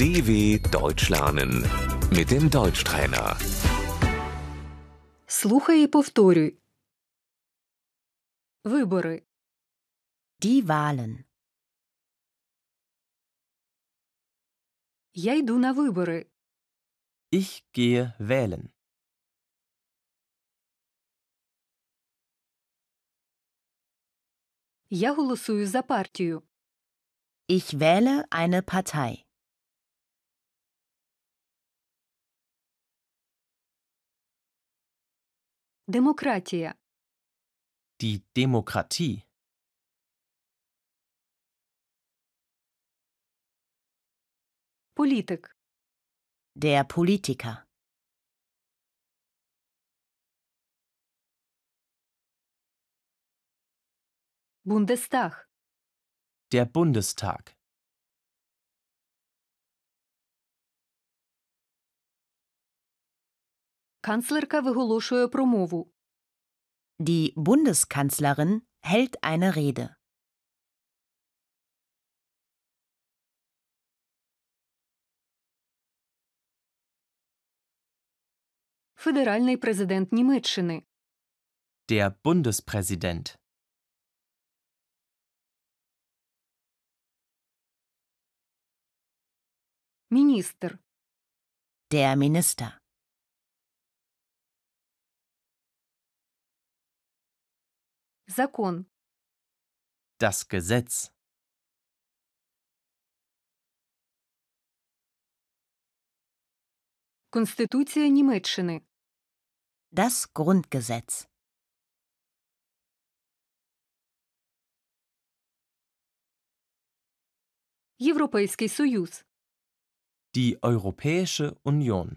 DW Deutsch lernen mit dem Deutschtrainer. Слухай і повторюй. Вибори. Die Wahlen. Я йду на вибори. Ich gehe wählen. Я голосую за партію. Ich wähle eine Partei. Demokratia. Die Demokratie. Politik. Der Politiker. Bundestag. Der Bundestag. Канцлерка виголошує промову. Die Bundeskanzlerin hält eine Rede. Федеральний президент Німеччини. Der Bundespräsident. Міністр. Der Minister. Закон. Das Gesetz. Конституція Німеччини. Das Grundgesetz. Європейський Союз. Die Europäische Union.